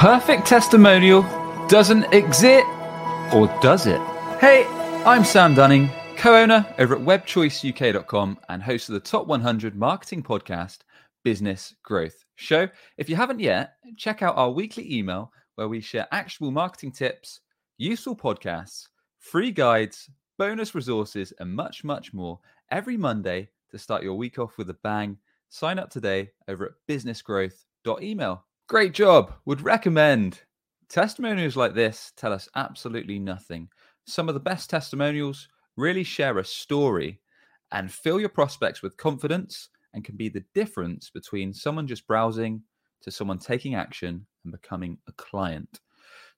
perfect testimonial doesn't exist, or does it? Hey, I'm Sam Dunning, co owner over at webchoiceuk.com and host of the Top 100 Marketing Podcast, Business Growth Show. If you haven't yet, check out our weekly email where we share actionable marketing tips, useful podcasts, free guides, bonus resources, and much, much more every Monday to start your week off with a bang. Sign up today over at businessgrowth.email. Great job. Would recommend. Testimonials like this tell us absolutely nothing. Some of the best testimonials really share a story and fill your prospects with confidence and can be the difference between someone just browsing to someone taking action and becoming a client.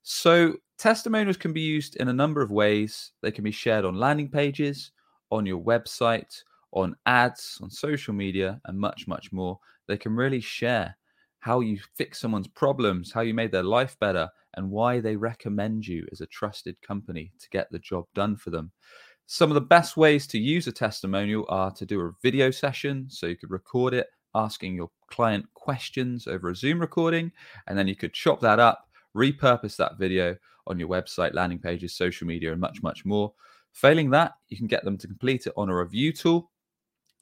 So, testimonials can be used in a number of ways. They can be shared on landing pages, on your website, on ads, on social media, and much, much more. They can really share how you fix someone's problems, how you made their life better, and why they recommend you as a trusted company to get the job done for them. Some of the best ways to use a testimonial are to do a video session. So you could record it asking your client questions over a Zoom recording, and then you could chop that up, repurpose that video on your website, landing pages, social media, and much, much more. Failing that, you can get them to complete it on a review tool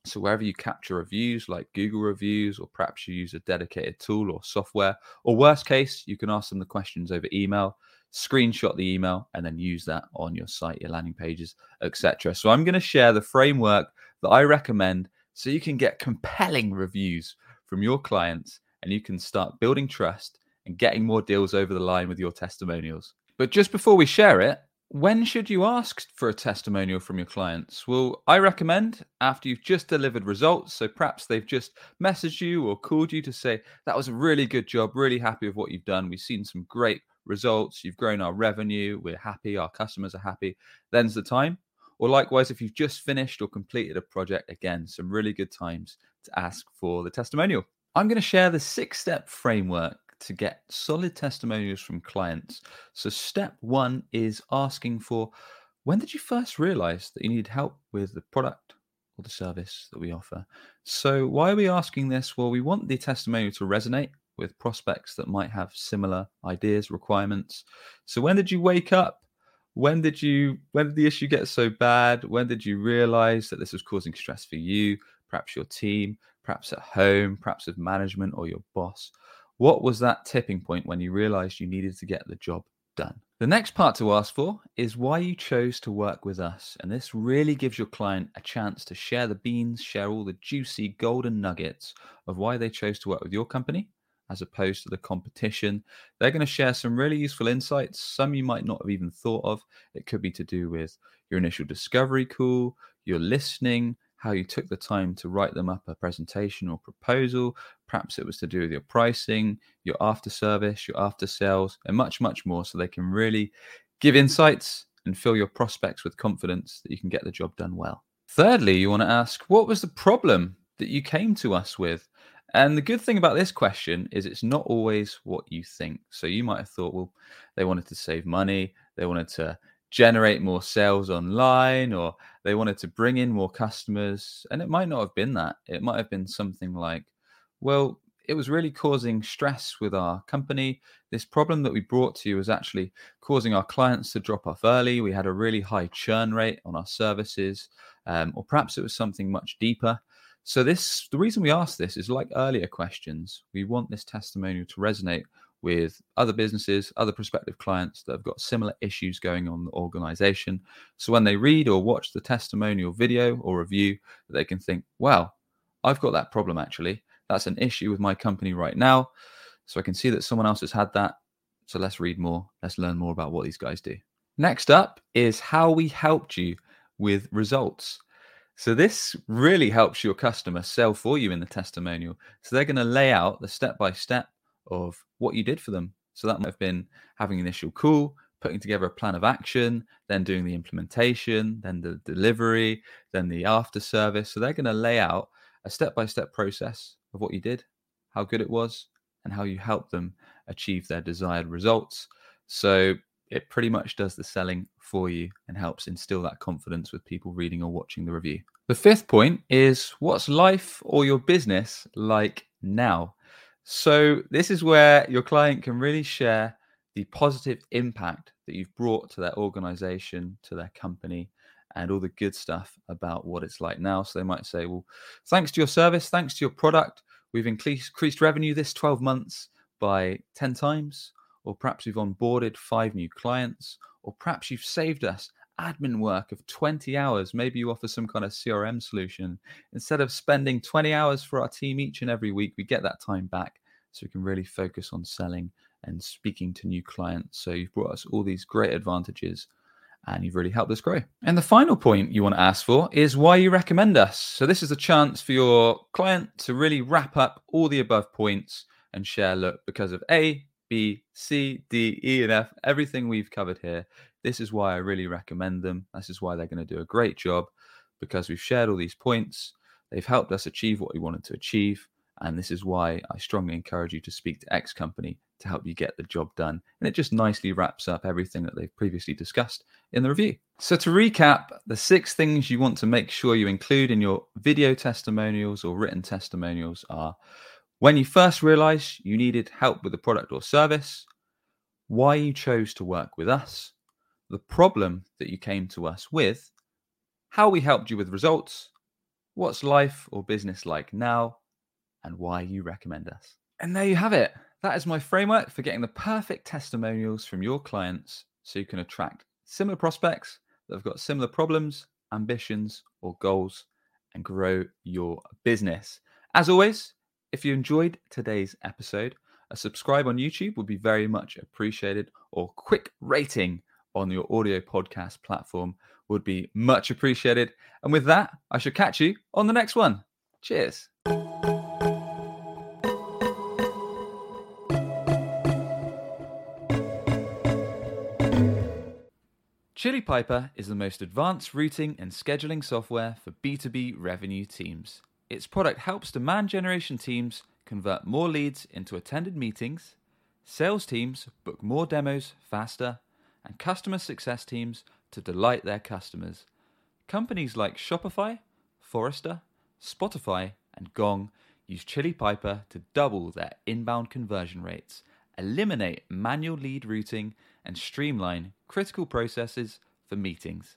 so wherever you capture reviews like Google reviews, or perhaps you use a dedicated tool or software, or worst case, you can ask them the questions over email, screenshot the email, and then use that on your site, your landing pages, etc. So I'm going to share the framework that I recommend so you can get compelling reviews from your clients and you can start building trust and getting more deals over the line with your testimonials. But just before we share it, when should you ask for a testimonial from your clients? Well, I recommend after you've just delivered results. So perhaps they've just messaged you or called you to say, that was a really good job, really happy with what you've done. We've seen some great results. You've grown our revenue. We're happy. Our customers are happy. Then's the time. Or likewise, if you've just finished or completed a project, again, some really good times to ask for the testimonial. I'm going to share the six step framework to get solid testimonials from clients. So, step one is asking for when did you first realize that you need help with the product or the service that we offer? So, why are we asking this? Well, we want the testimonial to resonate with prospects that might have similar ideas, requirements. So, when did you wake up? When did you when did the issue get so bad? When did you realize that this was causing stress for you, perhaps your team, perhaps at home, perhaps with management or your boss? What was that tipping point when you realized you needed to get the job done? The next part to ask for is why you chose to work with us. And this really gives your client a chance to share the beans, share all the juicy golden nuggets of why they chose to work with your company as opposed to the competition. They're going to share some really useful insights, some you might not have even thought of. It could be to do with your initial discovery call, your listening, how you took the time to write them up a presentation or proposal. Perhaps it was to do with your pricing, your after service, your after sales, and much, much more. So they can really give insights and fill your prospects with confidence that you can get the job done well. Thirdly, you want to ask, what was the problem that you came to us with? And the good thing about this question is it's not always what you think. So you might have thought, well, they wanted to save money, they wanted to generate more sales online or they wanted to bring in more customers. And it might not have been that. It might have been something like, well, it was really causing stress with our company. This problem that we brought to you was actually causing our clients to drop off early. We had a really high churn rate on our services, um, or perhaps it was something much deeper. So this, the reason we ask this is like earlier questions. We want this testimonial to resonate with other businesses, other prospective clients that have got similar issues going on in the organization. So when they read or watch the testimonial video or review, they can think, wow, I've got that problem actually. That's an issue with my company right now. So I can see that someone else has had that. So let's read more. Let's learn more about what these guys do. Next up is how we helped you with results. So this really helps your customer sell for you in the testimonial. So they're going to lay out the step by step of what you did for them. So that might have been having initial call, putting together a plan of action, then doing the implementation, then the delivery, then the after service. So they're going to lay out a step by step process of what you did, how good it was, and how you helped them achieve their desired results. So it pretty much does the selling for you and helps instill that confidence with people reading or watching the review. The fifth point is what's life or your business like now? So, this is where your client can really share the positive impact that you've brought to their organization, to their company, and all the good stuff about what it's like now. So, they might say, Well, thanks to your service, thanks to your product, we've increased revenue this 12 months by 10 times, or perhaps we've onboarded five new clients, or perhaps you've saved us admin work of 20 hours. Maybe you offer some kind of CRM solution. Instead of spending 20 hours for our team each and every week, we get that time back so we can really focus on selling and speaking to new clients. So you've brought us all these great advantages and you've really helped us grow. And the final point you want to ask for is why you recommend us. So this is a chance for your client to really wrap up all the above points and share look because of A, B, C, D, E, and F, everything we've covered here. This is why I really recommend them. This is why they're going to do a great job because we've shared all these points. They've helped us achieve what we wanted to achieve. And this is why I strongly encourage you to speak to X company to help you get the job done. And it just nicely wraps up everything that they've previously discussed in the review. So, to recap, the six things you want to make sure you include in your video testimonials or written testimonials are when you first realized you needed help with a product or service, why you chose to work with us, the problem that you came to us with, how we helped you with results, what's life or business like now, and why you recommend us. And there you have it. That is my framework for getting the perfect testimonials from your clients so you can attract similar prospects that have got similar problems, ambitions, or goals and grow your business. As always, if you enjoyed today's episode, a subscribe on YouTube would be very much appreciated, or quick rating on your audio podcast platform would be much appreciated. And with that, I shall catch you on the next one. Cheers. Chili Piper is the most advanced routing and scheduling software for B2B revenue teams. Its product helps demand generation teams convert more leads into attended meetings, sales teams book more demos faster, and customer success teams to delight their customers. Companies like Shopify, Forrester, Spotify, and Gong use Chili Piper to double their inbound conversion rates, eliminate manual lead routing, and streamline critical processes for meetings.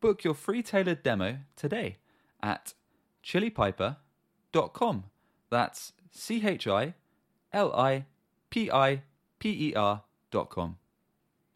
Book your free tailored demo today at chilipiper.com. That's C H I L I P I P E R.com.